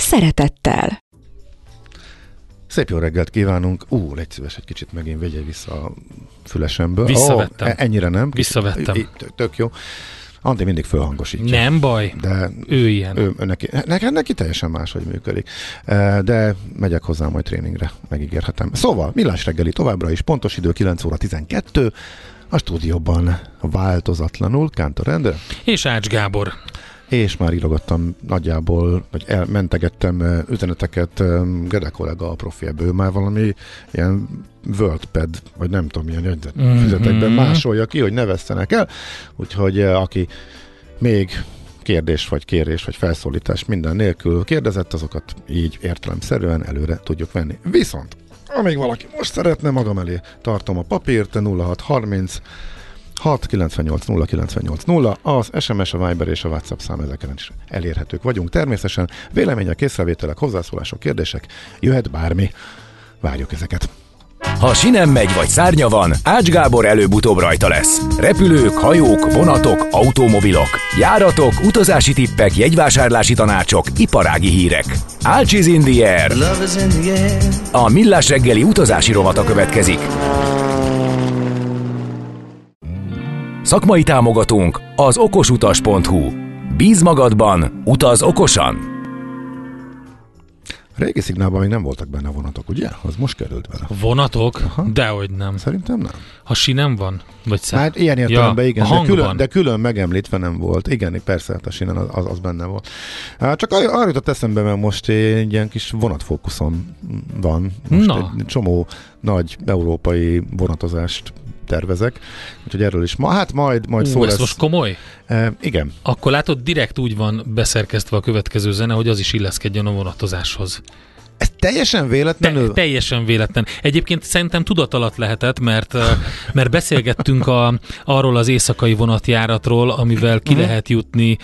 szeretettel. Szép jó reggelt kívánunk. Ú, légy szíves, egy kicsit megint vegye vissza a fülesemből. Visszavettem. Ó, ennyire nem? Visszavettem. Tök jó. Andi mindig fölhangosítja. Nem baj, De ő ilyen. ő, neki, neki, neki teljesen máshogy működik. Eh, De megyek hozzá majd tréningre, megígérhetem. Szóval, millás reggeli továbbra is, pontos idő 9 óra 12, a stúdióban változatlanul Kántor Endre, És Ács Gábor. És már írogattam nagyjából, vagy elmentegettem eh, üzeneteket eh, Gede kollega a profi ebből, már valami ilyen WordPad, vagy nem tudom, milyen jegyzetfüzetekben Mhm. másolja ki, hogy ne vesztenek el, úgyhogy eh, aki még kérdés, vagy kérés, vagy felszólítás minden nélkül kérdezett, azokat így értelemszerűen előre tudjuk venni. Viszont, amíg valaki most szeretne, magam elé tartom a papírt, 0630 6 98 0 98 0, az SMS, a Viber és a WhatsApp szám ezeken is elérhetők vagyunk. Természetesen vélemények, észrevételek, hozzászólások, kérdések, jöhet bármi. Várjuk ezeket. Ha sinem megy vagy szárnya van, Ács Gábor előbb-utóbb rajta lesz. Repülők, hajók, vonatok, automobilok, járatok, utazási tippek, jegyvásárlási tanácsok, iparági hírek. Ács is in the air. A millás reggeli utazási rovata következik. Szakmai támogatónk az okosutas.hu. Bíz magadban, utaz okosan! A régi szignálban még nem voltak benne vonatok, ugye? Az most került bele. Vonatok? Aha. Dehogy nem. Szerintem nem. Ha sinem van? Vagy szá... Hát ilyen értelemben ja, igen, a de külön, de külön megemlítve nem volt. Igen, persze, hát a sinen az, az, az benne volt. Csak ar- arra jutott eszembe, mert most egy ilyen kis vonatfókuszom van. Most Na. egy csomó nagy európai vonatozást tervezek, úgyhogy erről is ma, hát majd, majd Ú, szó ez lesz. most komoly? E, igen, Akkor látod, direkt úgy van beszerkesztve a következő zene, hogy az is illeszkedjen a vonatozáshoz. Teljesen Te, véletlenül... teljesen véletlen. Egyébként szerintem tudat alatt lehetett, mert, mert beszélgettünk a, arról az éjszakai vonatjáratról, amivel ki lehet jutni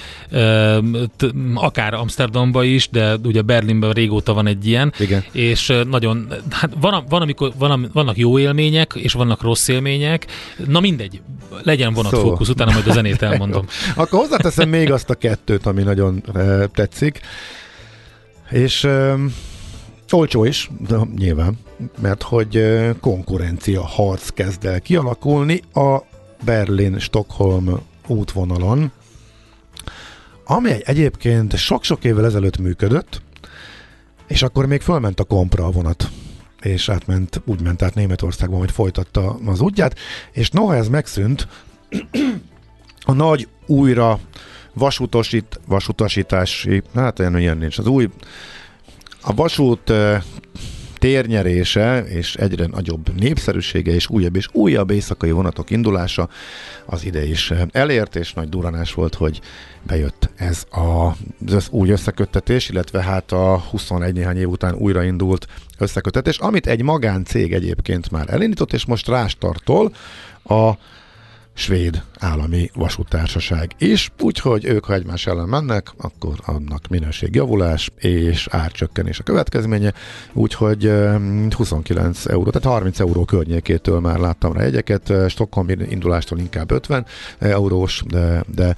akár Amsterdamba is, de ugye Berlinben régóta van egy ilyen, Igen. és nagyon, hát van, van, amikor, van, vannak jó élmények, és vannak rossz élmények, na mindegy, legyen vonatfókusz, Szó. utána majd a zenét elmondom. Akkor hozzáteszem még azt a kettőt, ami nagyon tetszik. És olcsó is, de nyilván, mert hogy konkurencia harc kezd el kialakulni a Berlin-Stockholm útvonalon, amely egyébként sok-sok évvel ezelőtt működött, és akkor még fölment a kompra a vonat és átment, úgy ment át Németországban, hogy folytatta az útját, és noha ez megszűnt, a nagy újra vasútosít, vasutasítási, hát olyan ilyen nincs, az új, a vasút térnyerése és egyre nagyobb népszerűsége és újabb és újabb éjszakai vonatok indulása az ide is elért, és nagy duranás volt, hogy bejött ez a az új összeköttetés, illetve hát a 21 néhány év után újraindult összeköttetés, amit egy magáncég egyébként már elindított, és most rástartol a svéd állami vasútársaság is, úgyhogy ők, ha egymás ellen mennek, akkor annak minőségjavulás és árcsökkenés a következménye, úgyhogy eh, 29 euró, tehát 30 euró környékétől már láttam rá jegyeket, eh, Stockholm indulástól inkább 50 eurós, de, de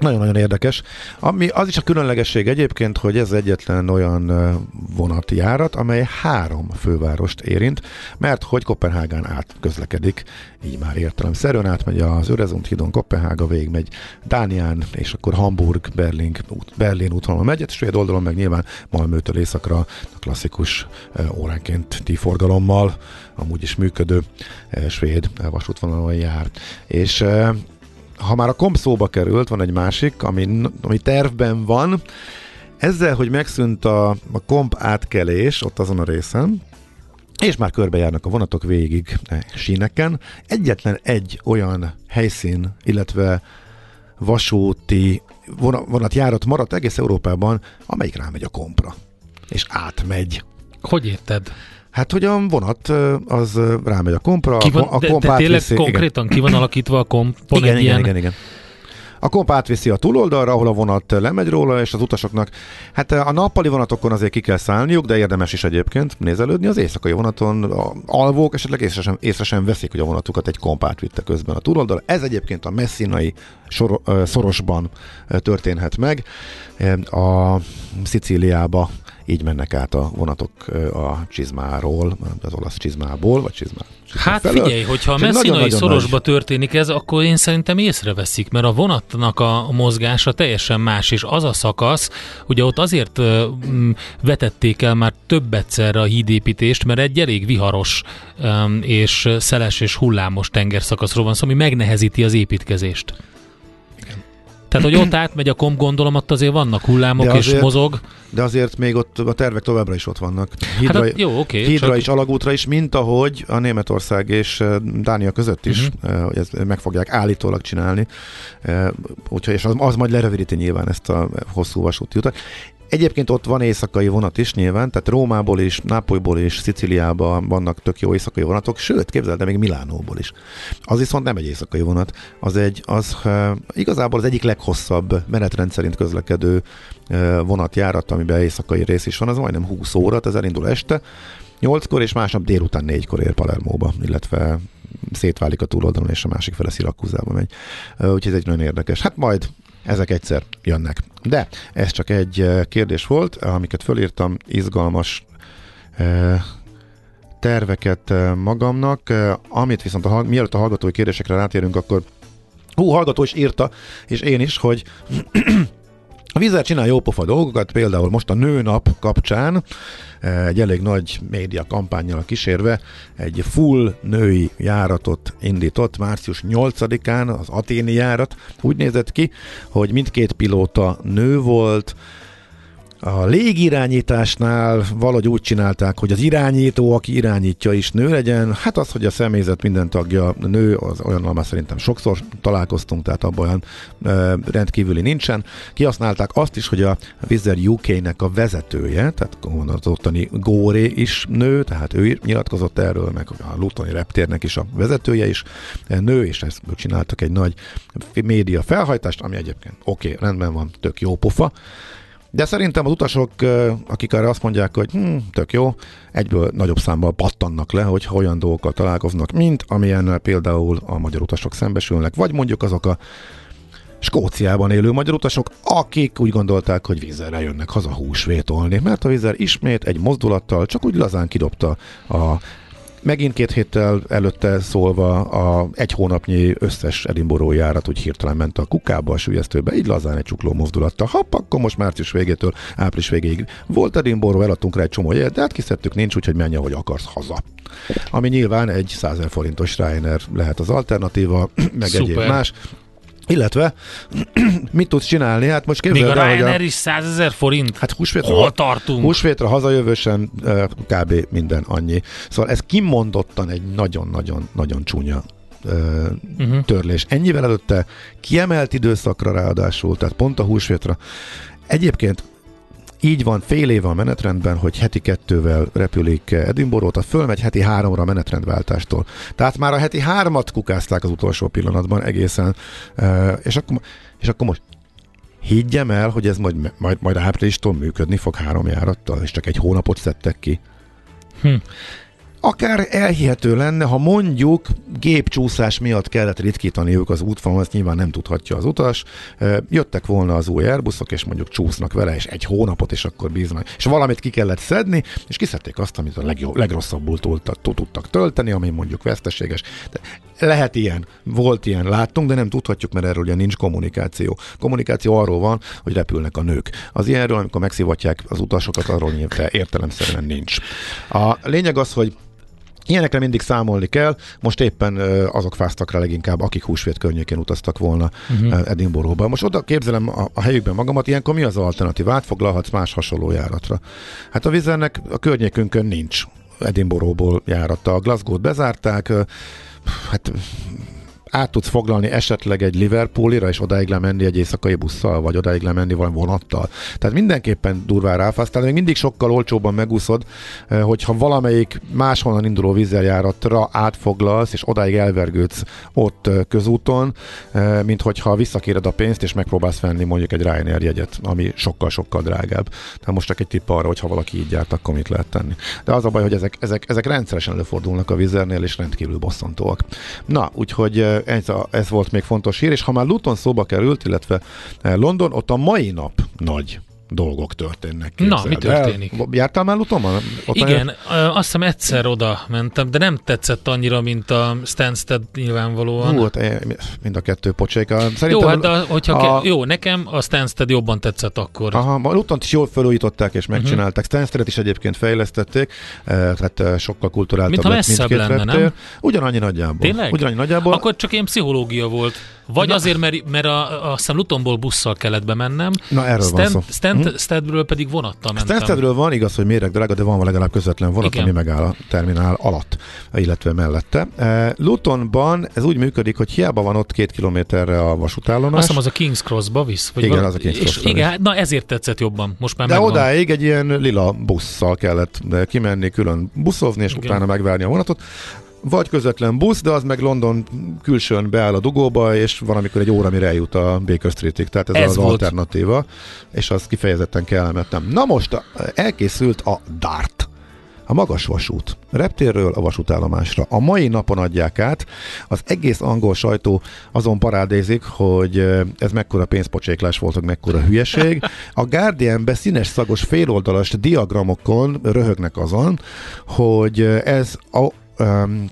nagyon-nagyon érdekes. Ami, az is a különlegesség egyébként, hogy ez egyetlen olyan ö, vonatjárat, amely három fővárost érint, mert hogy Kopenhágán át közlekedik, így már értelemszerűen átmegy az Öresund hídon Kopenhága, végigmegy Dánián, és akkor Hamburg, Berlin, Berlin útvonalon megy, és svéd oldalon meg nyilván Malmötől északra a klasszikus ö, óránkénti forgalommal, amúgy is működő svéd vasútvonalon jár. És ha már a komp szóba került, van egy másik, ami, ami tervben van. Ezzel, hogy megszűnt a, a komp átkelés ott azon a részen, és már körbejárnak a vonatok végig eh, síneken, egyetlen egy olyan helyszín, illetve vasúti vona- vonatjárat maradt egész Európában, amelyik rámegy a kompra. és átmegy. Hogy érted? Hát, hogy a vonat az rámegy a kompra, Ki van, a, a de, komp de tényleg átviszi- konkrétan ki van alakítva a kompon igen, igen, igen, igen. A komp átviszi a túloldalra, ahol a vonat lemegy róla, és az utasoknak, hát a nappali vonatokon azért ki kell szállniuk, de érdemes is egyébként nézelődni. Az éjszakai vonaton a alvók esetleg észre sem, észre sem veszik, hogy a vonatukat egy komp átvitte közben a túloldalra. Ez egyébként a messzinai sor, szorosban történhet meg. A Szicíliába így mennek át a vonatok a csizmáról, az olasz csizmából, vagy csizmá. csizmá Hát felől. figyelj, hogyha a messzinai szorosba nagy- történik ez, akkor én szerintem észreveszik, mert a vonatnak a mozgása teljesen más, és az a szakasz, ugye ott azért vetették el már több egyszerre a hídépítést, mert egy elég viharos és szeles és hullámos tengerszakaszról van szó, ami megnehezíti az építkezést. Tehát, hogy ott átmegy a komp, gondolom, ott azért vannak hullámok, De és azért- mozog. De azért még ott a tervek továbbra is ott vannak. Hídra, Hát jó, oké. hídra csak- is, alagútra is, mint ahogy a Németország és Dánia között is, uh-huh. ezt meg fogják állítólag csinálni. Úgyhogy és az, az majd lerövidíti nyilván ezt a hosszú vasúti utat. Egyébként ott van éjszakai vonat is nyilván, tehát Rómából is, Nápolyból is, Sziciliában vannak tök jó éjszakai vonatok, sőt, képzeld, de még Milánóból is. Az viszont nem egy éjszakai vonat, az egy, az uh, igazából az egyik leghosszabb menetrend szerint közlekedő uh, vonatjárat, amiben éjszakai rész is van, az majdnem 20 óra, ez elindul este, 8-kor és másnap délután 4-kor ér Palermóba, illetve szétválik a túloldalon, és a másik fele Szirakuzába megy. Úgyhogy ez egy nagyon érdekes. Hát majd ezek egyszer jönnek. De ez csak egy ö, kérdés volt, amiket fölírtam, izgalmas ö, terveket ö, magamnak, amit viszont a, mielőtt a hallgatói kérdésekre rátérünk, akkor hú, hallgató is írta, és én is, hogy a vízzel csinál jópofa dolgokat, például most a nőnap kapcsán eh, egy elég nagy média kampányjal kísérve egy full női járatot indított március 8-án, az aténi járat. Úgy nézett ki, hogy mindkét pilóta nő volt, a légirányításnál valahogy úgy csinálták, hogy az irányító, aki irányítja is nő legyen. Hát az, hogy a személyzet minden tagja nő, az olyannal már szerintem sokszor találkoztunk, tehát abban olyan ö, rendkívüli nincsen. Kihasználták azt is, hogy a Air UK-nek a vezetője, tehát az ottani Góré is nő, tehát ő nyilatkozott erről, meg a Lutoni reptérnek is a vezetője is nő, és ezt csináltak egy nagy média felhajtást, ami egyébként oké, okay, rendben van, tök jó pofa. De szerintem az utasok, akik arra azt mondják, hogy hm, tök jó, egyből nagyobb számban pattannak le, hogy olyan dolgokkal találkoznak, mint amilyen például a magyar utasok szembesülnek, vagy mondjuk azok a Skóciában élő magyar utasok, akik úgy gondolták, hogy vízerre jönnek haza húsvétolni, mert a vízer ismét egy mozdulattal csak úgy lazán kidobta a Megint két héttel előtte szólva a egy hónapnyi összes Edinburgh járat úgy hirtelen ment a kukába, a sülyeztőbe, így lazán egy csukló mozdulattal. Hopp, akkor most március végétől április végéig volt Edinburgh, eladtunk rá egy csomó jegyet, de hát kiszedtük, nincs, úgyhogy menj, ahogy akarsz haza. Ami nyilván egy 100 000 forintos Ryanair lehet az alternatíva, meg Szuper. egyéb más. Illetve mit tudsz csinálni? Hát most Még képzeld a el, hogy Ryanair is 100 ezer forint? Hát húsvétra, Hol tartunk? húsvétra hazajövősen kb. minden annyi. Szóval ez kimondottan egy nagyon-nagyon-nagyon csúnya Uh-huh. törlés. Ennyivel előtte kiemelt időszakra ráadásul, tehát pont a húsvétra. Egyébként így van fél éve a menetrendben, hogy heti kettővel repülik Edinburgh, tehát fölmegy heti háromra a menetrendváltástól. Tehát már a heti hármat kukázták az utolsó pillanatban egészen, ö, és akkor, és akkor most higgyem el, hogy ez majd, majd, majd áprilistól működni fog három járattal, és csak egy hónapot szedtek ki. Hm. Akár elhihető lenne, ha mondjuk gépcsúszás miatt kellett ritkítaniuk az útvonalon, ezt nyilván nem tudhatja az utas. Jöttek volna az új Airbusok, és mondjuk csúsznak vele, és egy hónapot, és akkor bíznak. És valamit ki kellett szedni, és kiszedték azt, amit a legjobb, legrosszabbul tudtak tölteni, ami mondjuk veszteséges. De lehet ilyen, volt ilyen, láttunk, de nem tudhatjuk, mert erről ugye nincs kommunikáció. Kommunikáció arról van, hogy repülnek a nők. Az ilyenről, amikor megszivatják az utasokat, arról nyilván értelemszerűen nincs. A lényeg az, hogy Ilyenekre mindig számolni kell, most éppen azok fáztak rá leginkább, akik húsvét környékén utaztak volna Mhm. uh-huh. Edinburghba. Most oda képzelem a, a helyükben magamat, ilyenkor mi az alternatív? Átfoglalhatsz más hasonló járatra. Hát a vizernek a környékünkön nincs Edinburghból járata. A Glasgow-t bezárták, hát át tudsz foglalni esetleg egy Liverpoolira, és odáig lemenni egy éjszakai busszal, vagy odáig lemenni valami vonattal. Tehát mindenképpen durván ráfász, tehát még mindig sokkal olcsóbban megúszod, eh, hogyha valamelyik máshonnan induló vízzeljáratra átfoglalsz, és odáig elvergődsz ott eh, közúton, eh, mint hogyha visszakéred a pénzt, és megpróbálsz venni mondjuk egy Ryanair jegyet, ami sokkal-sokkal drágább. Tehát most csak egy tipp arra, hogy ha valaki így járt, akkor mit lehet tenni. De az a baj, hogy ezek, ezek, ezek rendszeresen előfordulnak a vizernél, és rendkívül bosszantóak. Na, úgyhogy ez, a, ez volt még fontos hír, és ha már Luton szóba került, illetve London, ott a mai nap nagy dolgok történnek. Képzeld. Na, mi történik? El, jártál már Lutonban? Igen, el... azt hiszem egyszer oda mentem, de nem tetszett annyira, mint a Stansted nyilvánvalóan. Hú, ott eh, mind a kettő pocséka. Szerintem jó, hát a, hogyha a... Ke- jó, nekem a Stansted jobban tetszett akkor. Aha, a Lutont is jól felújították és megcsinálták. Uh-huh. Stanstedet is egyébként fejlesztették, tehát eh, sokkal kulturáltabb lett mindkét lenne, reptér. nem? Ugyanannyi nagyjából. Tényleg? Ugyanannyi nagyjából. Akkor csak ilyen pszichológia volt. Vagy Na. azért, mert, mert a, a Lutonból busszal kellett bemennem. Na, erről Stan, van szó. Stan, hm? Stadről pedig vonattal mentem. Stanstedről van, igaz, hogy méreg drága, de van legalább közvetlen vonat, Igen. ami megáll a terminál alatt, illetve mellette. Uh, Lutonban ez úgy működik, hogy hiába van ott két kilométerre a vasútállomás. Azt hiszem, az a King's Cross-ba visz. Vagy igen, az a King's Cross. Igen, na ezért tetszett jobban. Most már De megvan. odáig egy ilyen lila busszal kellett kimenni, külön buszozni, és Igen. utána megvárni a vonatot vagy közvetlen busz, de az meg London külsőn beáll a dugóba, és van, amikor egy óra mire eljut a Baker Streetig, tehát ez, ez az volt. alternatíva, és az kifejezetten kellemetlen. Na most elkészült a DART, a magas vasút. Reptérről a vasútállomásra. A mai napon adják át. Az egész angol sajtó azon parádézik, hogy ez mekkora pénzpocséklás volt, hogy mekkora hülyeség. A Guardianbe színes szagos féloldalas diagramokon röhögnek azon, hogy ez a um,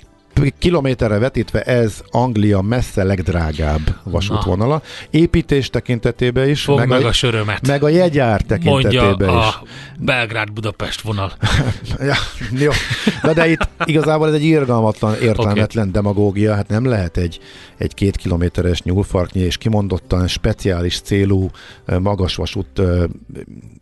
kilométerre vetítve ez Anglia messze legdrágább vasútvonala. Építés tekintetében is, Fog meg, meg a, a sörömet. meg a jegyár tekintetében Mondja is. a Belgrád-Budapest vonal. ja, jó. De, de itt igazából ez egy irgalmatlan, értelmetlen okay. demagógia. Hát nem lehet egy, egy két kilométeres nyúlfarknyi és kimondottan speciális célú magas vasút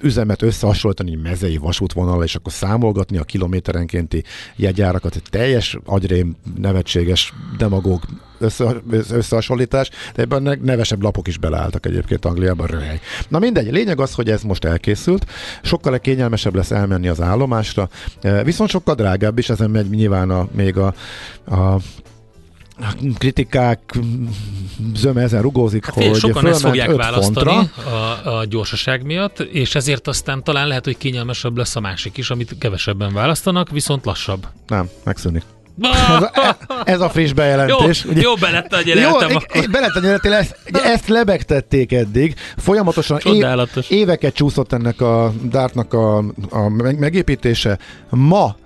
üzemet összehasonlítani mezei vasútvonal, és akkor számolgatni a kilométerenkénti jegyárakat. Teljes agyrém nevetséges demagóg össze, összehasonlítás, de ebben nevesebb lapok is beleálltak egyébként Angliában röhely. Na mindegy, lényeg az, hogy ez most elkészült, sokkal kényelmesebb lesz elmenni az állomásra, e, viszont sokkal drágább is, ezen megy nyilván a, még a, a kritikák zöme ezen rugózik, hát, hogy sokan ezt fogják választani a, a gyorsaság miatt, és ezért aztán talán lehet, hogy kényelmesebb lesz a másik is, amit kevesebben választanak, viszont lassabb. Nem, megszűnik. Ez a, ez a friss bejelentés. Jó, ugye, jó beletanyereltem jó, akkor. Beletanyereltél, ezt, ezt lebegtették eddig. Folyamatosan Csodálatos. éveket csúszott ennek a dártnak a, a megépítése. Ma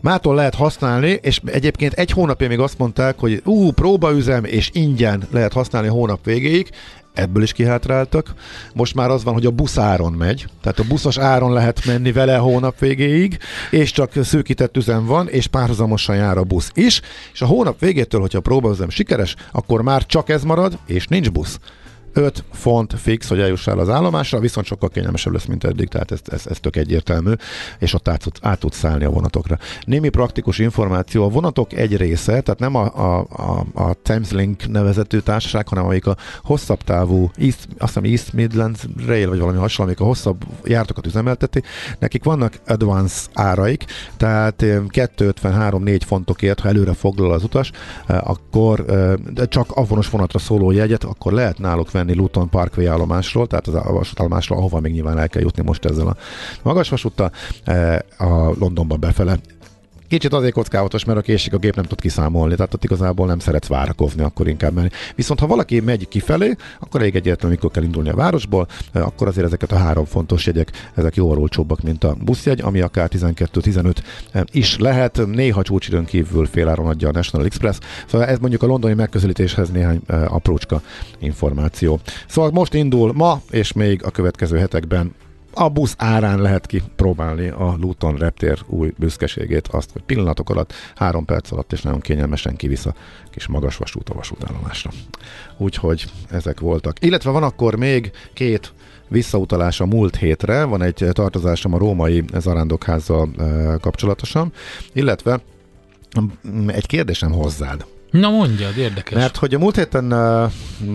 mától lehet használni, és egyébként egy hónapja még azt mondták, hogy ú, próbaüzem, és ingyen lehet használni hónap végéig ebből is kihátráltak. Most már az van, hogy a busz áron megy, tehát a buszos áron lehet menni vele hónap végéig, és csak szűkített üzem van, és párhuzamosan jár a busz is, és a hónap végétől, hogyha a próbaüzem sikeres, akkor már csak ez marad, és nincs busz. 5 font fix, hogy eljussál az állomásra, viszont sokkal kényelmesebb lesz, mint eddig, tehát ez, ez, ez tök egyértelmű, és ott át, át tudsz szállni a vonatokra. Némi praktikus információ, a vonatok egy része, tehát nem a, a, a, a Thameslink nevezető társaság, hanem amik a hosszabb távú, East, azt hiszem East Midlands Rail, vagy valami hasonló, amik a hosszabb jártokat üzemelteti, nekik vannak advance áraik, tehát 253-4 fontokért, ha előre foglal az utas, eh, akkor eh, csak avonos vonatra szóló jegyet, akkor lehet náluk venni menni Luton Parkway állomásról, tehát az a vasútállomásról, ahova még nyilván el kell jutni most ezzel a magas vasúttal, eh, a Londonban befele. Kicsit azért kockázatos, mert a késik a gép nem tud kiszámolni, tehát ott igazából nem szeretsz várakozni, akkor inkább menni. Viszont ha valaki megy kifelé, akkor elég egyértelmű, mikor kell indulni a városból, akkor azért ezeket a három fontos jegyek, ezek jóval olcsóbbak, mint a buszjegy, ami akár 12-15 eh, is lehet. Néha csúcsidőn kívül féláron adja a National Express. Szóval ez mondjuk a londoni megközelítéshez néhány eh, aprócska információ. Szóval most indul ma, és még a következő hetekben a busz árán lehet kipróbálni a Luton reptér új büszkeségét, azt, hogy pillanatok alatt, három perc alatt és nagyon kényelmesen kivisz a kis magas vasút a vasútállomásra. Úgyhogy ezek voltak. Illetve van akkor még két visszautalás a múlt hétre, van egy tartozásom a római zarándokházzal e, kapcsolatosan, illetve egy kérdésem hozzád. Na mondjad, érdekes. Mert hogy a múlt héten uh,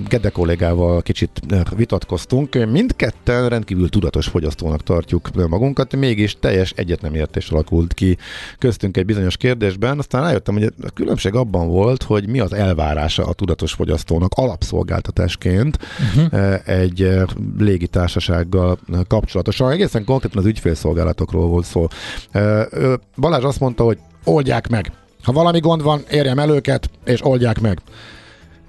Gede kollégával kicsit vitatkoztunk, mindketten rendkívül tudatos fogyasztónak tartjuk magunkat, mégis teljes egyetnemértés alakult ki köztünk egy bizonyos kérdésben, aztán rájöttem, hogy a különbség abban volt, hogy mi az elvárása a tudatos fogyasztónak alapszolgáltatásként uh-huh. uh, egy légitársasággal kapcsolatosan, egészen konkrétan az ügyfélszolgálatokról volt szó. Balázs azt mondta, hogy oldják meg ha valami gond van, érjem el őket, és oldják meg.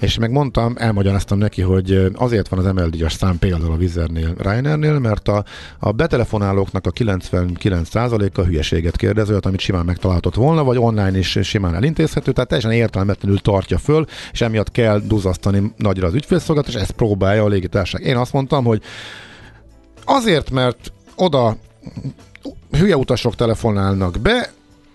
És megmondtam, elmagyaráztam neki, hogy azért van az emeldíjas szám például a Vizernél, Reinernél, mert a, a betelefonálóknak a 99%-a hülyeséget kérdez, amit simán megtalálhatott volna, vagy online is simán elintézhető, tehát teljesen értelmetlenül tartja föl, és emiatt kell duzasztani nagyra az ügyfélszolgálat, és ezt próbálja a légitársaság. Én azt mondtam, hogy azért, mert oda hülye utasok telefonálnak be,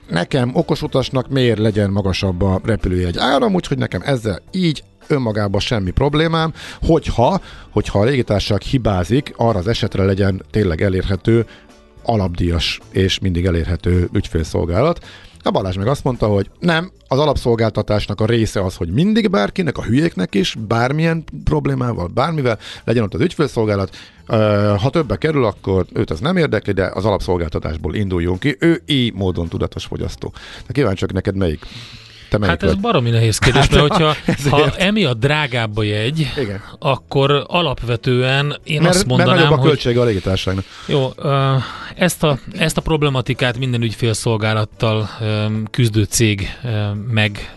nekem okos utasnak miért legyen magasabb a repülőjegy áram, úgyhogy nekem ezzel így önmagában semmi problémám, hogyha, hogyha a légitársaság hibázik, arra az esetre legyen tényleg elérhető alapdíjas és mindig elérhető ügyfélszolgálat. A Balázs meg azt mondta, hogy nem, az alapszolgáltatásnak a része az, hogy mindig bárkinek, a hülyéknek is, bármilyen problémával, bármivel legyen ott az ügyfélszolgálat. Ha többe kerül, akkor őt az nem érdekli, de az alapszolgáltatásból induljunk ki. Ő így módon tudatos fogyasztó. De kíváncsiak neked melyik te hát ez vagy? baromi nehéz kérdés, hát, mert hogyha ha emiatt drágább a jegy, Igen. akkor alapvetően én mert, azt mondanám, mert nagyobb a költsége a légitárságnak. Jó, ezt a, ezt a problematikát minden ügyfélszolgálattal küzdő cég meg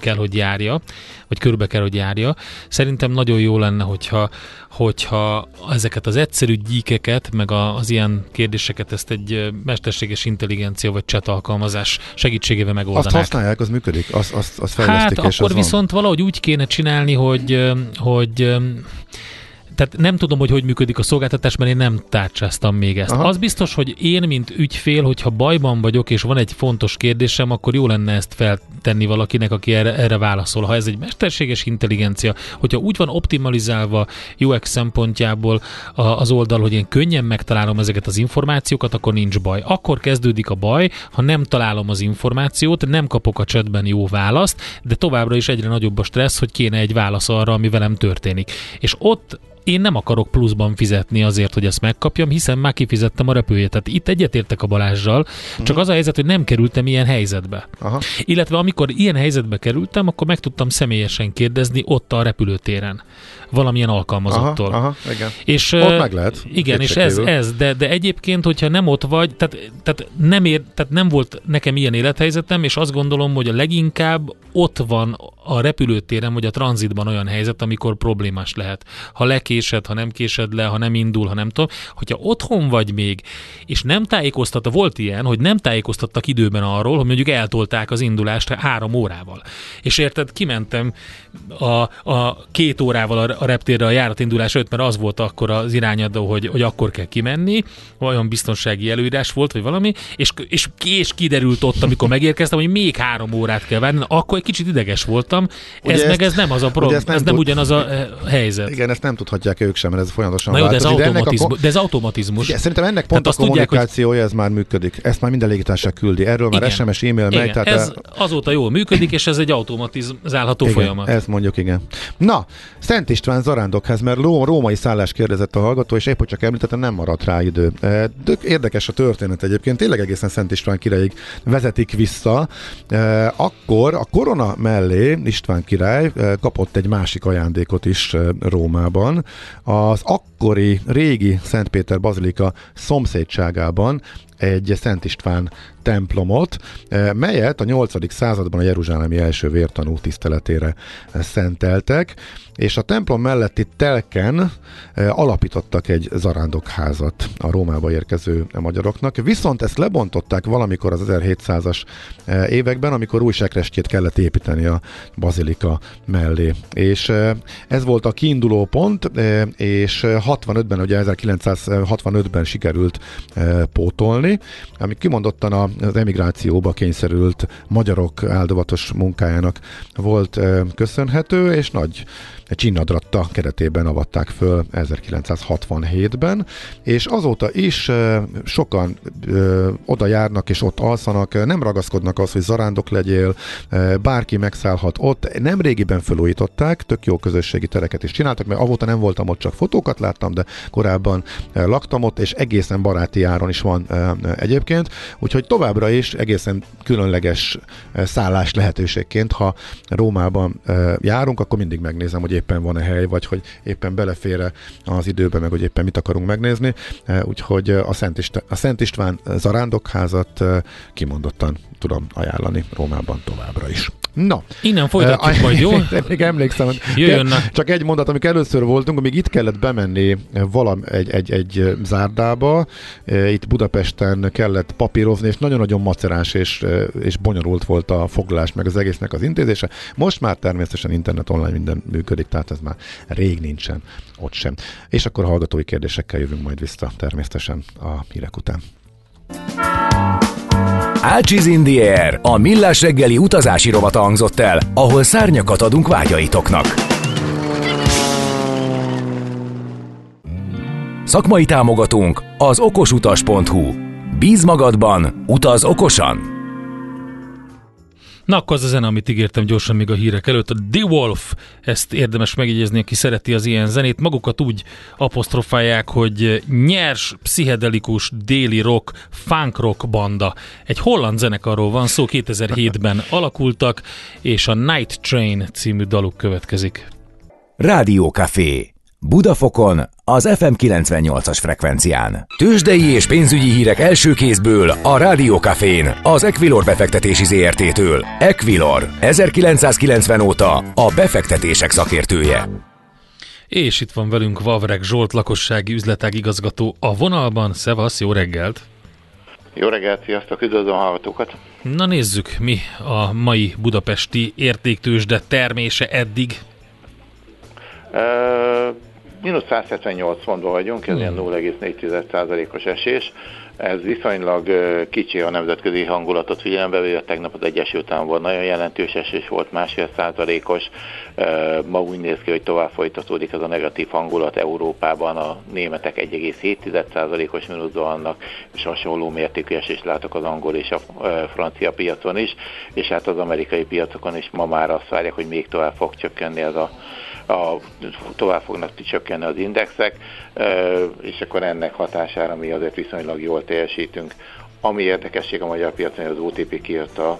kell, hogy járja, vagy körbe kell, hogy járja. Szerintem nagyon jó lenne, hogyha, hogyha ezeket az egyszerű gyíkeket, meg az ilyen kérdéseket ezt egy mesterséges intelligencia vagy chat alkalmazás segítségével megoldanák. Azt használják, az működik, azt, azt, azt fejlesztik, Hát és akkor az viszont van. valahogy úgy kéne csinálni, hogy, hogy tehát nem tudom, hogy hogy működik a szolgáltatás, mert én nem tárcsáztam még ezt. Aha. Az biztos, hogy én, mint ügyfél, hogyha bajban vagyok, és van egy fontos kérdésem, akkor jó lenne ezt feltenni valakinek, aki erre, erre válaszol. Ha ez egy mesterséges intelligencia, hogyha úgy van optimalizálva UX szempontjából az oldal, hogy én könnyen megtalálom ezeket az információkat, akkor nincs baj. Akkor kezdődik a baj, ha nem találom az információt, nem kapok a chatben jó választ, de továbbra is egyre nagyobb a stressz, hogy kéne egy válasz arra, ami velem történik. És ott én nem akarok pluszban fizetni azért, hogy ezt megkapjam, hiszen már kifizettem a repülőjét. Tehát itt egyetértek a Balázsjal, csak uh-huh. az a helyzet, hogy nem kerültem ilyen helyzetbe. Aha. Illetve amikor ilyen helyzetbe kerültem, akkor meg tudtam személyesen kérdezni ott a repülőtéren valamilyen alkalmazottól. Aha, aha, igen. És, ott meg lehet. Igen, és ez, ez de, de egyébként, hogyha nem ott vagy, tehát, tehát, nem ér, tehát nem volt nekem ilyen élethelyzetem, és azt gondolom, hogy a leginkább ott van a repülőtéren, vagy a tranzitban olyan helyzet, amikor problémás lehet. Ha lekésed, ha nem késed le, ha nem indul, ha nem tudom. Hogyha otthon vagy még, és nem tájékoztatta, volt ilyen, hogy nem tájékoztattak időben arról, hogy mondjuk eltolták az indulást három órával. És érted, kimentem a, a két órával a reptérre a járatindulás 5, mert az volt akkor az irányadó, hogy, hogy akkor kell kimenni, olyan biztonsági előírás volt, vagy valami, és, és, és kiderült ott, amikor megérkeztem, hogy még három órát kell várni, akkor egy kicsit ideges voltam. Ugye ez ezt, meg ez nem az a problém, ez nem, ez nem tud, ugyanaz a eh, helyzet. Igen, ezt nem tudhatják ők sem, mert ez folyamatosan Na jó, de ez, automatizmus, a, de ez automatizmus. Igen, szerintem ennek pont tehát a kommunikációja, tudják, hogy... ez már működik. Ezt már minden légitársaság küldi. Erről már igen, SMS, e-mail igen, megy. Tehát ez a... azóta jól működik, és ez egy automatizálható igen, folyamat. Ezt mondjuk, igen. Na, Szent István Zarándokház, mert római szállás kérdezett a hallgató, és épp hogy csak említettem, nem maradt rá idő. E, érdekes a történet egyébként, tényleg egészen Szent István királyig vezetik vissza. E, akkor a korona mellé István király e, kapott egy másik ajándékot is Rómában. Az akkori régi Szentpéter Bazilika szomszédságában egy Szent István templomot, eh, melyet a 8. században a Jeruzsálemi első vértanú tiszteletére eh, szenteltek, és a templom melletti telken eh, alapítottak egy zarándokházat a Rómába érkező magyaroknak, viszont ezt lebontották valamikor az 1700-as években, amikor új sekrestjét kellett építeni a bazilika mellé. És ez volt a kiinduló pont, és 65-ben, ugye 1965-ben sikerült pótolni, ami kimondottan az emigrációba kényszerült magyarok áldovatos munkájának volt köszönhető, és nagy csinnadratta keretében avatták föl 1967-ben, és azóta is sokan oda járnak és ott alszanak, nem ragaszkodnak az, hogy zarándok legyél, bárki megszállhat ott. Nem régiben felújították, tök jó közösségi tereket is csináltak, mert avóta nem voltam ott, csak fotókat láttam, de korábban laktam ott, és egészen baráti áron is van egyébként, úgyhogy továbbra is egészen különleges szállás lehetőségként, ha Rómában járunk, akkor mindig megnézem, hogy éppen van-e hely, vagy hogy éppen belefére az időbe, meg hogy éppen mit akarunk megnézni. Úgyhogy a Szent, István, a Szent István zarándokházat kimondottan tudom ajánlani Rómában továbbra is. Na. Innen folytatjuk uh, majd, jó? Még emlékszem, Jöjjön csak egy mondat, amikor először voltunk, amíg itt kellett bemenni valam egy, egy, egy zárdába, itt Budapesten kellett papírozni, és nagyon-nagyon macerás és, és bonyolult volt a foglalás, meg az egésznek az intézése. Most már természetesen internet online minden működik, tehát ez már rég nincsen ott sem. És akkor hallgatói kérdésekkel jövünk majd vissza természetesen a hírek után. Ácsiz in the Air, a millás reggeli utazási rovata hangzott el, ahol szárnyakat adunk vágyaitoknak. Szakmai támogatónk az okosutas.hu. Bíz magadban, utaz okosan! Na akkor az a zene, amit ígértem gyorsan még a hírek előtt. A The Wolf, ezt érdemes megjegyezni, aki szereti az ilyen zenét. Magukat úgy apostrofálják, hogy nyers, pszichedelikus, déli rock, funk rock banda. Egy holland zenekarról van szó, 2007-ben alakultak, és a Night Train című daluk következik. Rádió Café Budafokon, az FM 98-as frekvencián. Tőzsdei és pénzügyi hírek első kézből a Rádiókafén, az Equilor befektetési ZRT-től. Equilor, 1990 óta a befektetések szakértője. És itt van velünk Vavreg Zsolt, lakossági üzletág igazgató a vonalban. Szevasz, jó reggelt! Jó reggelt, sziasztok, üdvözlöm a hallgatókat! Na nézzük, mi a mai budapesti értéktősde termése eddig? Uh mínusz 178 fontban vagyunk, ez ilyen 0,4%-os hmm. esés. Ez viszonylag kicsi a nemzetközi hangulatot figyelembe véve, tegnap az Egyesült Államokban nagyon jelentős esés volt, másfél százalékos. Ma úgy néz ki, hogy tovább folytatódik ez a negatív hangulat Európában, a németek 1,7%-os mínuszban vannak, és hasonló mértékű esést látok az angol és a francia piacon is, és hát az amerikai piacokon is ma már azt várják, hogy még tovább fog csökkenni ez a a, tovább fognak csökkenni az indexek, és akkor ennek hatására mi azért viszonylag jól teljesítünk. Ami érdekesség a magyar piacon, az OTP kijött a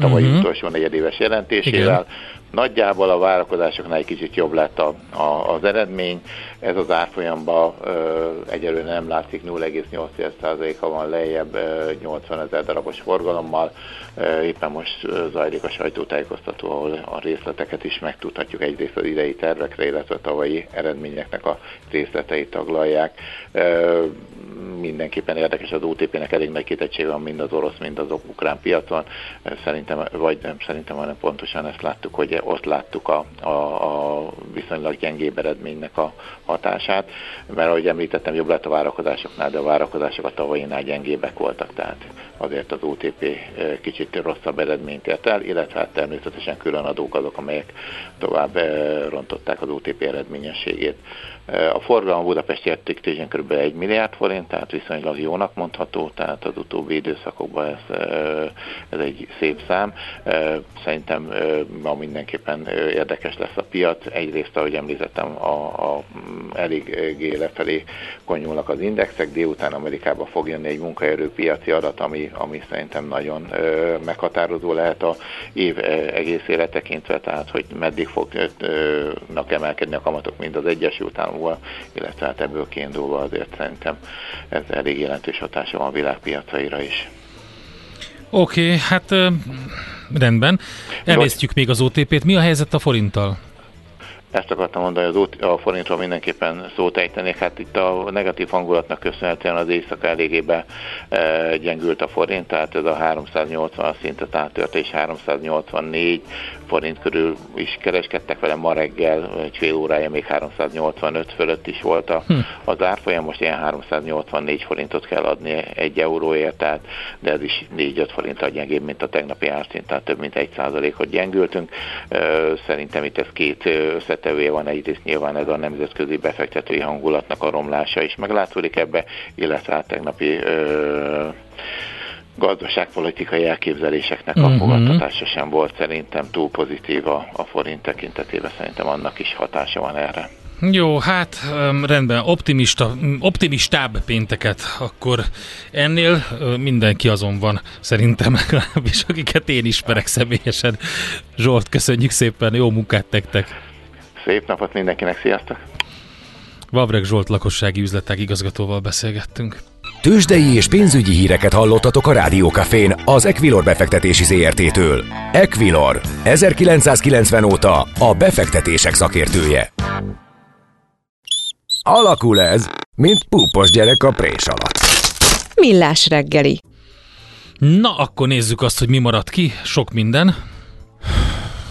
tavalyi uh-huh. utolsó negyedéves jelentésével, Igen. Nagyjából a várakozásoknál egy kicsit jobb lett a, a, az eredmény, ez az árfolyamban egyelőre nem látszik, 0,8%-a van lejjebb 80 ezer darabos forgalommal, éppen most zajlik a sajtótájékoztató, ahol a részleteket is megtudhatjuk, egyrészt az idei tervekre, illetve a tavalyi eredményeknek a részleteit taglalják. Mindenképpen érdekes az OTP-nek elég nagy kitettsége van mind az orosz, mind az ukrán piacon. Szerintem, vagy nem szerintem, hanem pontosan ezt láttuk, hogy ott láttuk a, a, a viszonylag gyengébb eredménynek a hatását, mert ahogy említettem, jobb lett a várakozásoknál, de a várakozások a tavainál gyengébbek voltak, tehát azért az OTP kicsit rosszabb eredményt ért el, illetve hát természetesen külön adók azok, amelyek tovább rontották az OTP eredményességét. A forgalom Budapesti értéktőzsén kb. 1 milliárd forint, tehát viszonylag jónak mondható, tehát az utóbbi időszakokban ez, ez egy szép szám. Szerintem ma mindenképpen érdekes lesz a piac. Egyrészt, ahogy említettem, a, a elég lefelé konyulnak az indexek, délután Amerikába fog jönni egy munkaerőpiaci adat, ami, ami szerintem nagyon meghatározó lehet a év egészére tekintve, tehát hogy meddig fognak emelkedni a kamatok, mind az Egyesült Államok számúval, illetve hát ebből kiindulva azért szerintem ez elég jelentős hatása van a világpiacaira is. Oké, okay, hát rendben. Emésztjük még az OTP-t. Mi a helyzet a forinttal? Ezt akartam mondani, hogy az a forintról mindenképpen szót ejtenék. Hát itt a negatív hangulatnak köszönhetően az éjszaka eléggébe e, gyengült a forint, tehát ez a 380 szintet áttört, és 384 forint körül is kereskedtek vele ma reggel, egy fél órája még 385 fölött is volt a, hm. az árfolyam, most ilyen 384 forintot kell adni egy euróért, tehát, de ez is 4-5 forint gyengébb, mint a tegnapi árszint, tehát több mint 1 százalékot gyengültünk. Szerintem itt ez két összetevője van, egyrészt nyilván ez a nemzetközi befektetői hangulatnak a romlása is meglátszódik ebbe, illetve a tegnapi gazdaságpolitikai elképzeléseknek a uh-huh. fogadtatása sem volt szerintem túl pozitív a, forint tekintetében, szerintem annak is hatása van erre. Jó, hát rendben, optimista, optimistább pénteket, akkor ennél mindenki azon van, szerintem legalábbis, akiket én ismerek személyesen. Zsolt, köszönjük szépen, jó munkát tektek! Szép napot mindenkinek, sziasztok! Vavreg Zsolt lakossági üzletek igazgatóval beszélgettünk. Tőzsdei és pénzügyi híreket hallottatok a Rádiókafén az Equilor befektetési ZRT-től. Equilor, 1990 óta a befektetések szakértője. Alakul ez, mint púpos gyerek a prés alatt. Millás reggeli. Na, akkor nézzük azt, hogy mi maradt ki. Sok minden.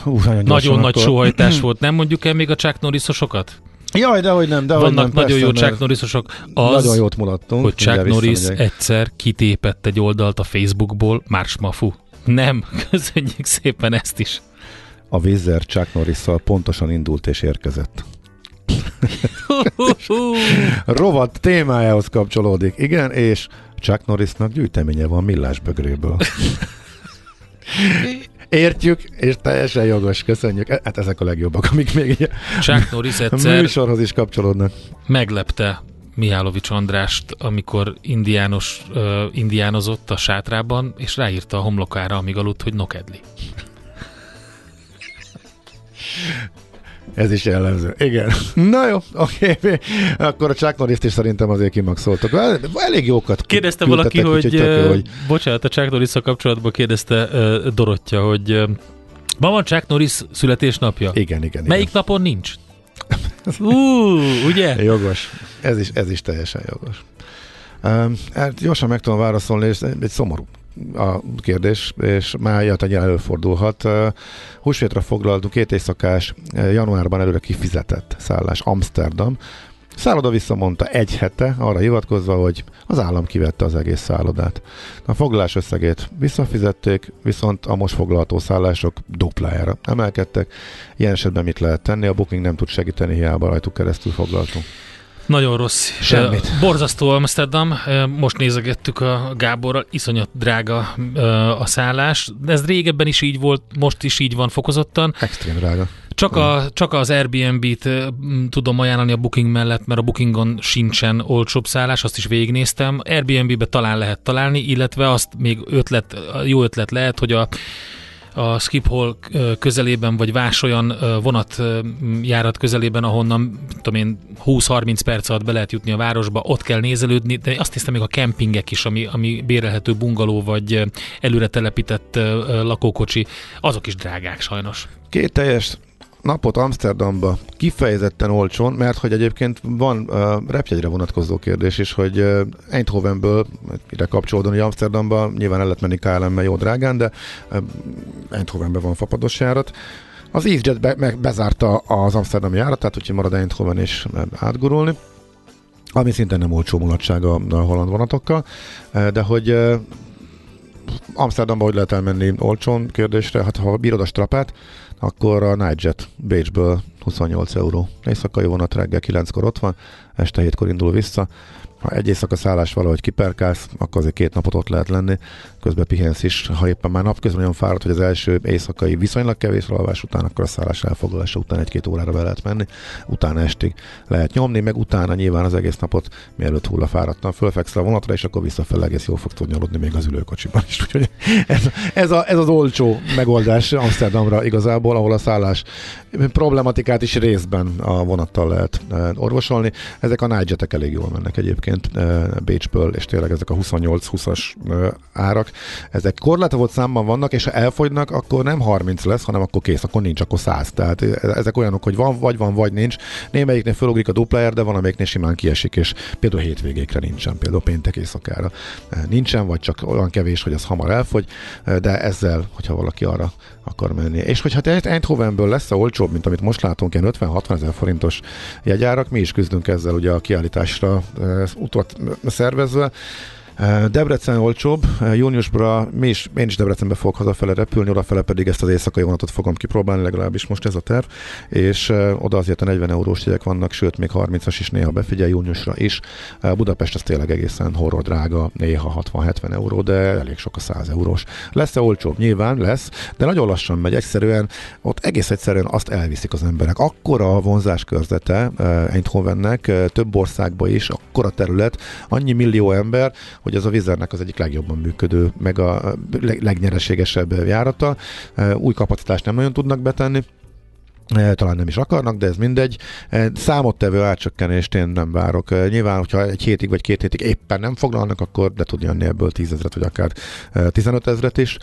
Hú, nagyon, nagyon nagy sóhajtás volt. Nem mondjuk el még a Chuck Norrisosokat? Jaj, de hogy nem, de Vannak nem, nagyon jó Chuck Norrisosok. Az, nagyon jót mulattunk. Hogy Chuck Norris egyszer kitépett egy oldalt a Facebookból, Marsmafu. Nem, köszönjük szépen ezt is. A Wizard Chuck norris pontosan indult és érkezett. Rovat témájához kapcsolódik. Igen, és Chuck Norrisnak gyűjteménye van millás bögréből. Értjük, és teljesen jogos, köszönjük. E, hát ezek a legjobbak, amik még Chuck Norris egyszer műsorhoz is kapcsolódnak. Meglepte Mihálovics Andrást, amikor indiános, uh, indiánozott a sátrában, és ráírta a homlokára, amíg aludt, hogy nokedli. Ez is jellemző. Igen. Na jó, oké. Okay. Akkor a norris is szerintem azért kimaxoltak. Elég jókat Kérdezte valaki, hogy, jó, hogy... Bocsánat, a norris kapcsolatban kérdezte uh, Dorottya, hogy uh, ma van Chuck Norris születésnapja? Igen, igen. Melyik igen. napon nincs? Ú, ugye? Jogos. Ez is, ez is teljesen jogos. Um, hát gyorsan meg tudom válaszolni, és egy szomorú a kérdés, és már ilyet előfordulhat. Húsvétra foglaltunk két éjszakás, januárban előre kifizetett szállás Amsterdam. Szálloda visszamondta egy hete, arra hivatkozva, hogy az állam kivette az egész szállodát. A foglalás összegét visszafizették, viszont a most foglalható szállások duplájára emelkedtek. Ilyen esetben mit lehet tenni? A Booking nem tud segíteni, hiába rajtuk keresztül foglaltunk. Nagyon rossz. Semmit. Borzasztó Amsterdam, most nézegettük a Gáborral, iszonyat drága a szállás. Ez régebben is így volt, most is így van fokozottan. Extrém drága. Csak, a, csak az Airbnb-t tudom ajánlani a Booking mellett, mert a Bookingon sincsen olcsóbb szállás, azt is végignéztem. Airbnb-be talán lehet találni, illetve azt még ötlet, jó ötlet lehet, hogy a a Skiphol közelében, vagy más olyan vonatjárat közelében, ahonnan tudom én, 20-30 perc alatt be lehet jutni a városba, ott kell nézelődni, de azt hiszem még a kempingek is, ami, ami bérelhető bungaló, vagy előre telepített lakókocsi, azok is drágák sajnos. Két teljes napot Amsterdamba kifejezetten olcsón, mert hogy egyébként van uh, repjegyre vonatkozó kérdés is, hogy uh, Eindhovenből ide kapcsolódni Amsterdamba, nyilván el lehet menni KLM-mel jó drágán, de uh, Eindhovenben van fapados járat. Az EasyJet be, meg bezárta az Amsterdami járat, tehát úgyhogy marad Eindhoven is átgurulni ami szintén nem olcsó mulatsága a holland vonatokkal, de hogy Amsterdamba hogy lehet elmenni olcsón kérdésre, hát ha bírod a strapát, akkor a Nightjet Bécsből 28 euró. Éjszakai vonat reggel 9-kor ott van, este 7-kor indul vissza. Ha egy éjszaka szállás valahogy kiperkálsz, akkor azért két napot ott lehet lenni, közben pihensz is. Ha éppen már napközben olyan fáradt, hogy az első éjszakai viszonylag kevés alvás után, akkor a szállás elfoglalása után egy-két órára be lehet menni, utána estig lehet nyomni, meg utána nyilván az egész napot, mielőtt hulla fáradtan, fölfekszel a vonatra, és akkor visszafele egész jól fog tudni még az ülőkocsiban is. Úgyhogy ez, ez, a, ez az olcsó megoldás Amsterdamra igazából, ahol a szállás problematikát is részben a vonattal lehet eh, orvosolni. Ezek a nightjetek elég jól mennek egyébként egyébként Bécsből, és tényleg ezek a 28-20-as árak, ezek korlátozott számban vannak, és ha elfogynak, akkor nem 30 lesz, hanem akkor kész, akkor nincs, akkor 100. Tehát ezek olyanok, hogy van, vagy van, vagy nincs. Némelyiknél fölugrik a dupláért, de van, amelyiknél simán kiesik, és például hétvégékre nincsen, például péntek éjszakára nincsen, vagy csak olyan kevés, hogy az hamar elfogy, de ezzel, hogyha valaki arra akar menni. És hogyha Eindhovenből lesz a olcsóbb, mint amit most látunk, ilyen 50-60 ezer forintos jegyárak, mi is küzdünk ezzel ugye a kiállításra utat szervezve, Debrecen olcsóbb, júniusra mi is, én is Debrecenbe fogok hazafele repülni, odafele pedig ezt az éjszakai vonatot fogom kipróbálni, legalábbis most ez a terv, és oda azért a 40 eurós jegyek vannak, sőt még 30-as is néha befigyel júniusra is. Budapest az tényleg egészen horror drága, néha 60-70 euró, de elég sok a 100 eurós. Lesz-e olcsóbb? Nyilván lesz, de nagyon lassan megy, egyszerűen ott egész egyszerűen azt elviszik az emberek. Akkora a vonzás körzete Eindhovennek, több országba is, akkora terület, annyi millió ember, hogy ez a Vizernek az egyik legjobban működő, meg a legnyereségesebb járata. Új kapacitást nem nagyon tudnak betenni, talán nem is akarnak, de ez mindegy. Számottevő átcsökkenést én nem várok. Nyilván, hogyha egy hétig vagy két hétig éppen nem foglalnak, akkor de tud jönni ebből tízezret, vagy akár 15 ezret is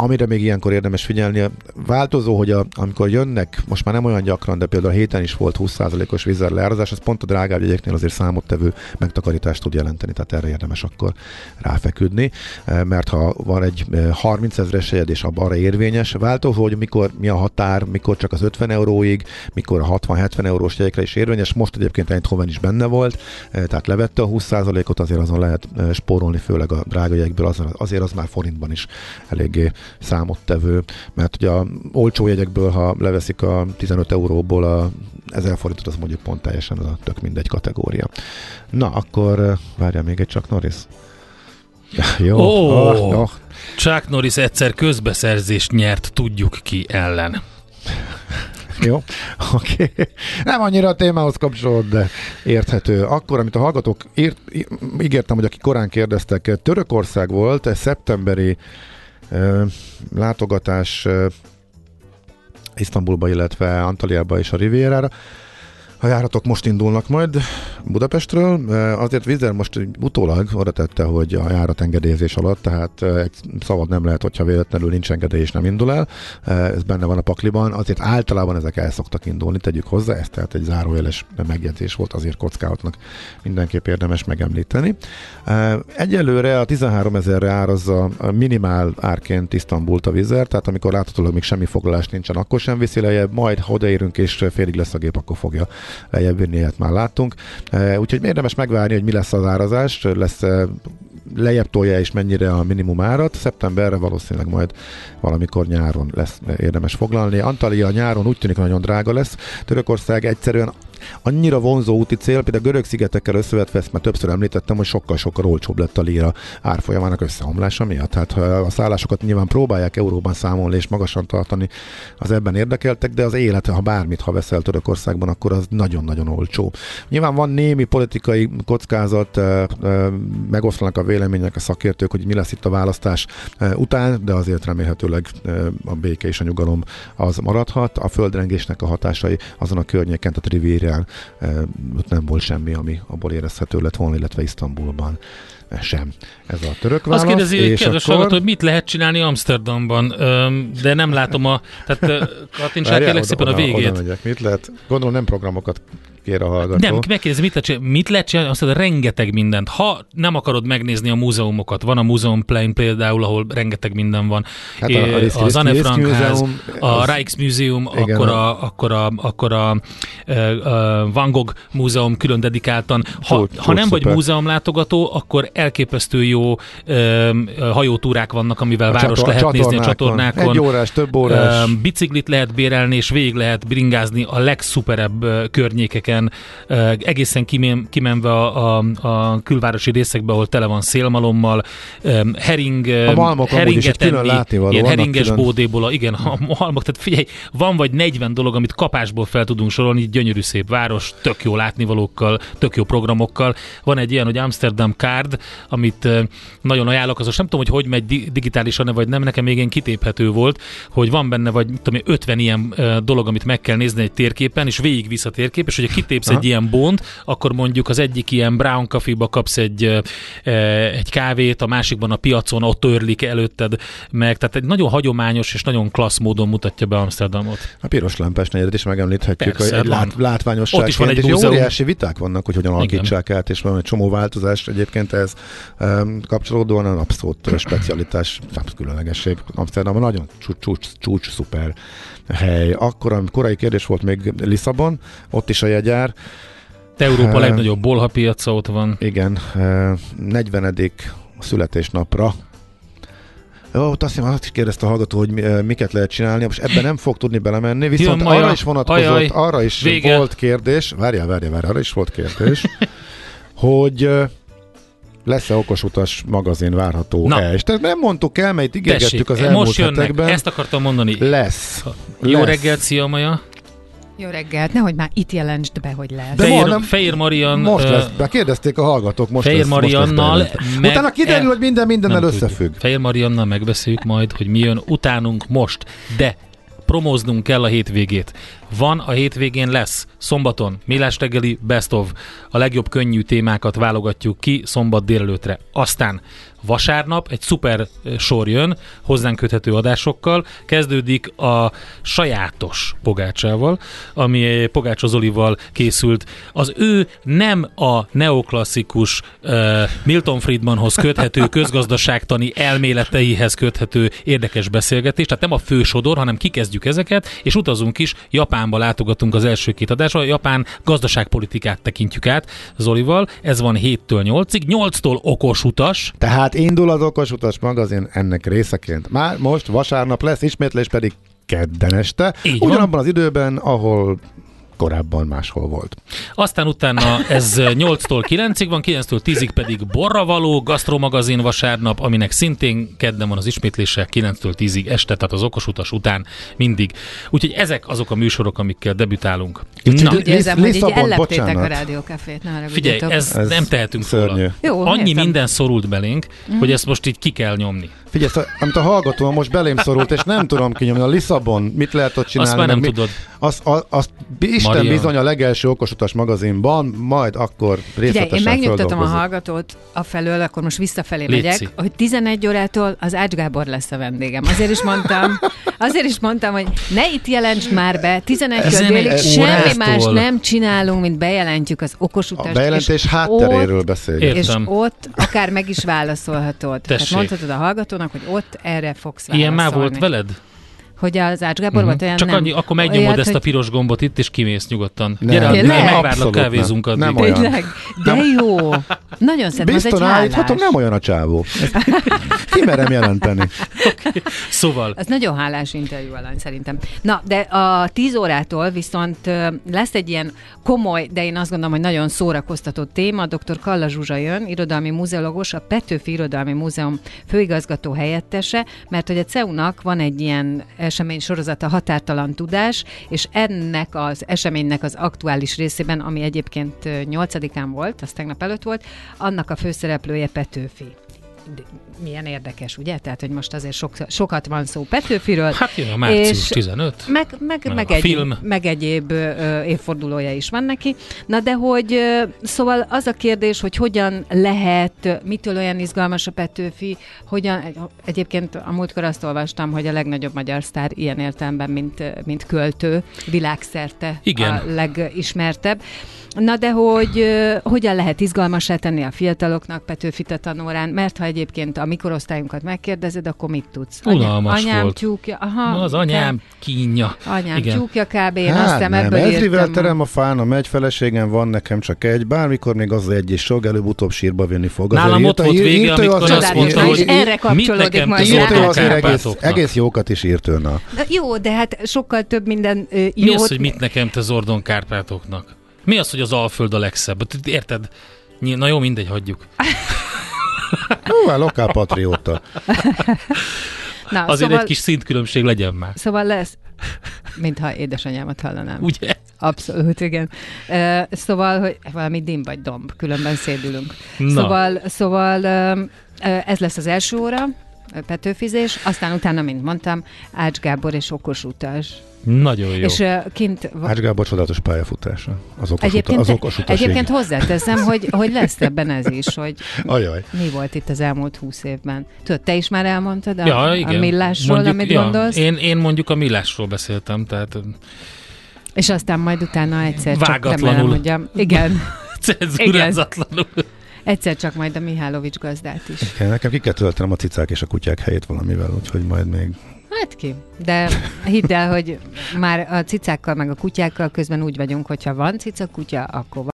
amire még ilyenkor érdemes figyelni, változó, hogy a, amikor jönnek, most már nem olyan gyakran, de például a héten is volt 20%-os vízzel leárazás, az pont a drágább jegyeknél azért számottevő megtakarítást tud jelenteni, tehát erre érdemes akkor ráfeküdni, e, mert ha van egy 30 e, ezeres jegyed, és abban arra érvényes, változó, hogy mikor mi a határ, mikor csak az 50 euróig, mikor a 60-70 eurós jegyekre is érvényes, most egyébként Eindhoven is benne volt, e, tehát levette a 20%-ot, azért azon lehet spórolni, főleg a drága jegyekből, azért az már forintban is eléggé számottevő, mert ugye a olcsó jegyekből, ha leveszik a 15 euróból a 1000 forintot, az mondjuk pont teljesen az a tök mindegy kategória. Na, akkor várja még egy csak Norris. Jó. Oh, oh, oh. Chuck Norris egyszer közbeszerzést nyert, tudjuk ki ellen. Jó, oké. Okay. Nem annyira a témához kapcsolód, de érthető. Akkor, amit a hallgatók írt, ígértem, hogy akik korán kérdeztek, Törökország volt, egy szeptemberi látogatás Isztambulba, illetve Antaliába és a Rivierára. A járatok most indulnak majd Budapestről. Azért Vizer most utólag oda tette, hogy a járat engedélyezés alatt, tehát egy szabad nem lehet, hogyha véletlenül nincs engedély és nem indul el. Ez benne van a pakliban. Azért általában ezek el szoktak indulni, tegyük hozzá. Ez tehát egy zárójeles megjegyzés volt, azért kockálatnak mindenképp érdemes megemlíteni. Egyelőre a 13 ezerre árazza minimál árként Isztambult a Vizer, tehát amikor láthatólag még semmi foglalás nincsen, akkor sem viszi lejjebb, majd ha odaérünk és félig lesz a gép, akkor fogja lejjebb vinni, ilyet már láttunk. E, úgyhogy érdemes megvárni, hogy mi lesz az árazás, lesz lejjebb tolja és mennyire a minimum árat. Szeptemberre valószínűleg majd valamikor nyáron lesz érdemes foglalni. Antalya nyáron úgy tűnik, nagyon drága lesz. Törökország egyszerűen annyira vonzó úti cél, például a görög szigetekkel összevetve, ezt már többször említettem, hogy sokkal-sokkal olcsóbb lett a líra árfolyamának összeomlása miatt. Tehát a szállásokat nyilván próbálják euróban számolni és magasan tartani az ebben érdekeltek, de az élet, ha bármit, ha veszel Törökországban, akkor az nagyon-nagyon olcsó. Nyilván van némi politikai kockázat, megoszlanak a vélemények, a szakértők, hogy mi lesz itt a választás után, de azért remélhetőleg a béke és a nyugalom az maradhat. A földrengésnek a hatásai azon a környéken, tehát Riviera Szírián ott nem volt semmi, ami abból érezhető lett volna, illetve Isztambulban sem. Ez a török válasz. Azt kérdezi, és kedves akkor... hallgató, hogy mit lehet csinálni Amsterdamban, de nem látom a... Tehát kattintsák kérlek szépen a végét. Oda megyek. Mit lehet? Gondolom nem programokat kér a hallgató. Nem, megkérdezi, mit lehet csinálni? Mit lehet csinálni? Azt mondja, rengeteg mindent. Ha nem akarod megnézni a múzeumokat, van a Museum Plain például, ahol rengeteg minden van. Hát a, a, az Anne Frank ház, a Rijksmuseum, akkor a, akkor a, akkor a, a Van Gogh Múzeum külön dedikáltan. Ha, tud, ha nem vagy múzeum látogató, akkor elképesztő jó um, hajótúrák vannak, amivel a város csator, lehet nézni a csatornákon. Egy órás, több órás. Um, biciklit lehet bérelni, és végig lehet bringázni a legszuperebb környékeken, uh, egészen kimen, kimenve a, a, a külvárosi részekbe, ahol tele van szélmalommal, hering, a heringet enni, ilyen heringes külön... bódéból, igen, a malmok, tehát figyelj, van vagy 40 dolog, amit kapásból fel tudunk sorolni, gyönyörű szép város, tök jó látnivalókkal, tök jó programokkal. Van egy ilyen, hogy Amsterdam Card, amit nagyon ajánlok, az most nem tudom, hogy hogy megy digitálisan, vagy nem, nekem még ilyen kitéphető volt, hogy van benne vagy tudom, 50 ilyen dolog, amit meg kell nézni egy térképen, és végig vissza térkép, és hogyha kitépsz Aha. egy ilyen bont, akkor mondjuk az egyik ilyen brown coffee-ba kapsz egy, egy kávét, a másikban a piacon ott törlik előtted meg, tehát egy nagyon hagyományos és nagyon klassz módon mutatja be Amsterdamot. A piros lámpás negyedet is megemlíthetjük, Persze, hogy egy lát, látványosság. Ott is van egy és óriási viták vannak, hogy hogyan alakítsák át, és van egy csomó változás egyébként ez um, kapcsolódóan az abszolút specialitás, abszolút különlegesség. Amsterdamban nagyon csúcs, csúcs, csúcs szuper hely. Akkor, a korai kérdés volt még Lisszabon, ott is a jegyár, Európa Ö, legnagyobb bolha piaca ott van. igen, ö, 40. születésnapra jó, ott azt hiszem, azt is kérdezte a hallgató, hogy ö, miket lehet csinálni, most ebben nem fog tudni belemenni, viszont Jön maja. arra is vonatkozott, Ajaj. arra is Vége. volt kérdés, várjál, várjál, várjál, arra is volt kérdés, hogy ö, lesz-e okosutas magazin várható Na. el. És tehát nem mondtuk el, mert ígérgettük az elmúlt most jönnek, hetekben. ezt akartam mondani. Lesz. Jó lesz. reggelt, szia Maja! Jó reggelt, nehogy már itt jelentsd be, hogy lesz. De Fehér, ma nem- Fehér Marian... Most lesz, be kérdezték a hallgatók, most Fehér lesz, most lesz Mariannal bejelentve. meg- Utána kiderül, el- hogy minden mindennel összefügg. tudjuk. Fehér Mariannal megbeszéljük majd, hogy mi jön utánunk most. De promóznunk kell a hétvégét. Van a hétvégén lesz, szombaton, Millás reggeli Best of. A legjobb könnyű témákat válogatjuk ki szombat délelőtre. Aztán vasárnap egy szuper sor jön, hozzánk köthető adásokkal. Kezdődik a sajátos Pogácsával, ami eh, Pogácsa Zolival készült. Az ő nem a neoklasszikus uh, Milton Friedmanhoz köthető közgazdaságtani elméleteihez köthető érdekes beszélgetés, tehát nem a fősodor, hanem kikezdjük ezeket, és utazunk is, Japánba látogatunk az első két adásra, a japán gazdaságpolitikát tekintjük át Zolival, ez van 7-től 8-ig, 8-tól okos utas, Tehát indul az Okos Utas magazin ennek részeként. Már most vasárnap lesz, ismétlés pedig kedden este. Így van. ugyanabban az időben, ahol korábban máshol volt. Aztán utána ez 8-tól 9-ig van, 9-től 10-ig pedig Borravaló, gasztromagazin vasárnap, aminek szintén kedden van az ismétlése, 9-től 10-ig este, tehát az okos utas után mindig. Úgyhogy ezek azok a műsorok, amikkel debütálunk. Na, Úgy érzem, hogy így elleptétek a rádiókafét. Figyelj, ez, Ez nem tehetünk szörnyű. róla. Jó, Annyi értem. minden szorult belénk, hogy ezt most így ki kell nyomni. Figyelj, amit a hallgató most belém szorult, és nem tudom kinyomni. A Lisszabon, mit lehet ott csinálni? Azt már nem meg mi- tudod. Azt, a, azt Isten Maria. bizony a legelső okosutas magazinban, majd akkor Figyelj, részletesen én megnyugtatom a hallgatót a felől, akkor most visszafelé Léci. megyek, hogy 11 órától az Ács Gábor lesz a vendégem. Azért is mondtam, azért is mondtam, hogy ne itt jelentsd már be, 11 Ezen délig semmi órától. más nem csinálunk, mint bejelentjük az okos A bejelentés és hátteréről. Ér- És ott akár meg is válaszolhatod. Tehát Tessék. mondhatod a hallgatónak, hogy ott erre fogsz válaszolni. Ilyen már volt veled? Hogy az Ács Gábor volt olyan Csak nem. annyi, akkor megnyomod Olyat, ezt a piros gombot itt, és kimész nyugodtan. Nem, Gyere, Tényleg? Tényleg? megvárlak, Abszolút kávézunk nem. Nem olyan. Tényleg? De jó. Nagyon szeretem, az egy Biztos állíthatom, nem olyan a csávó. Kimerem jelenteni. Szóval, Az nagyon hálás interjú alany szerintem. Na, de a 10 órától viszont lesz egy ilyen komoly, de én azt gondolom, hogy nagyon szórakoztató téma. Dr. Kalla Zsuzsa jön, irodalmi muzeológus, a Petőfi Irodalmi Múzeum főigazgató helyettese, mert hogy a CEU-nak van egy ilyen esemény sorozata Határtalan Tudás, és ennek az eseménynek az aktuális részében, ami egyébként ö, 8-án volt, az tegnap előtt volt, annak a főszereplője Petőfi. Milyen érdekes, ugye? Tehát, hogy most azért sok, sokat van szó Petőfiről. hát jön a március És 15. Meg, meg, Meg meg, egy, film. meg egyéb ö, évfordulója is van neki. Na de hogy, ö, szóval az a kérdés, hogy hogyan lehet, mitől olyan izgalmas a Petőfi, hogyan, egy- egyébként a múltkor azt olvastam, hogy a legnagyobb magyar sztár ilyen értelemben, mint, mint költő, világszerte Igen. a legismertebb. Na de hogy hogyan lehet izgalmasá tenni a fiataloknak Petőfi tanórán, mert ha egyébként a mikorosztályunkat megkérdezed, akkor mit tudsz? Unalmas anyám volt. tyúkja, aha, Az anyám kínja. Anyám Igen. tyúkja kb. Én Hát aztán nem, ebből ezrivel terem a fán, a megy feleségem van, nekem csak egy, bármikor még az egy is sok, előbb-utóbb sírba vinni fog. Azért Nálam ott volt vége, amikor azt mondta, na, hogy és erre mit kapcsolódik nekem majd azért egész, egész jókat is írt na. Jó, de hát sokkal több minden ö, Mi az, hogy mit nekem te Zordon Kárpátoknak? Mi az, hogy az Alföld a legszebb? Érted? Na jó, mindegy, hagyjuk. Jó, hát lokál patrióta. Na, Azért szóval, egy kis szintkülönbség legyen már. Szóval lesz, mintha édesanyámat hallanám. Ugye? Abszolút, igen. Uh, szóval, hogy valami dim vagy domb, különben szédülünk. Na. Szóval, szóval uh, ez lesz az első óra, Petőfizés, aztán utána, mint mondtam, Ács Gábor és Okos utas. Nagyon jó. És uh, kint... Ács Gábor csodálatos pályafutása. Az okos, Egyébként, uta, az okos utasig. egyébként hozzáteszem, hogy, hogy lesz ebben ez is, hogy Ajaj. mi volt itt az elmúlt húsz évben. Tudod, te is már elmondtad a, ja, igen. a millásról, mondjuk, amit ja, gondolsz? Én, én mondjuk a millásról beszéltem, tehát És aztán majd utána egyszer Vágatlanul. csak remélem, hogy a, igen, cenzúrázatlanul. Egyszer csak majd a Mihálovics gazdát is. Igen, nekem ki kell töltenem a cicák és a kutyák helyét valamivel, úgyhogy majd még Hát ki. De hidd el, hogy már a cicákkal meg a kutyákkal közben úgy vagyunk, hogyha van cica kutya, akkor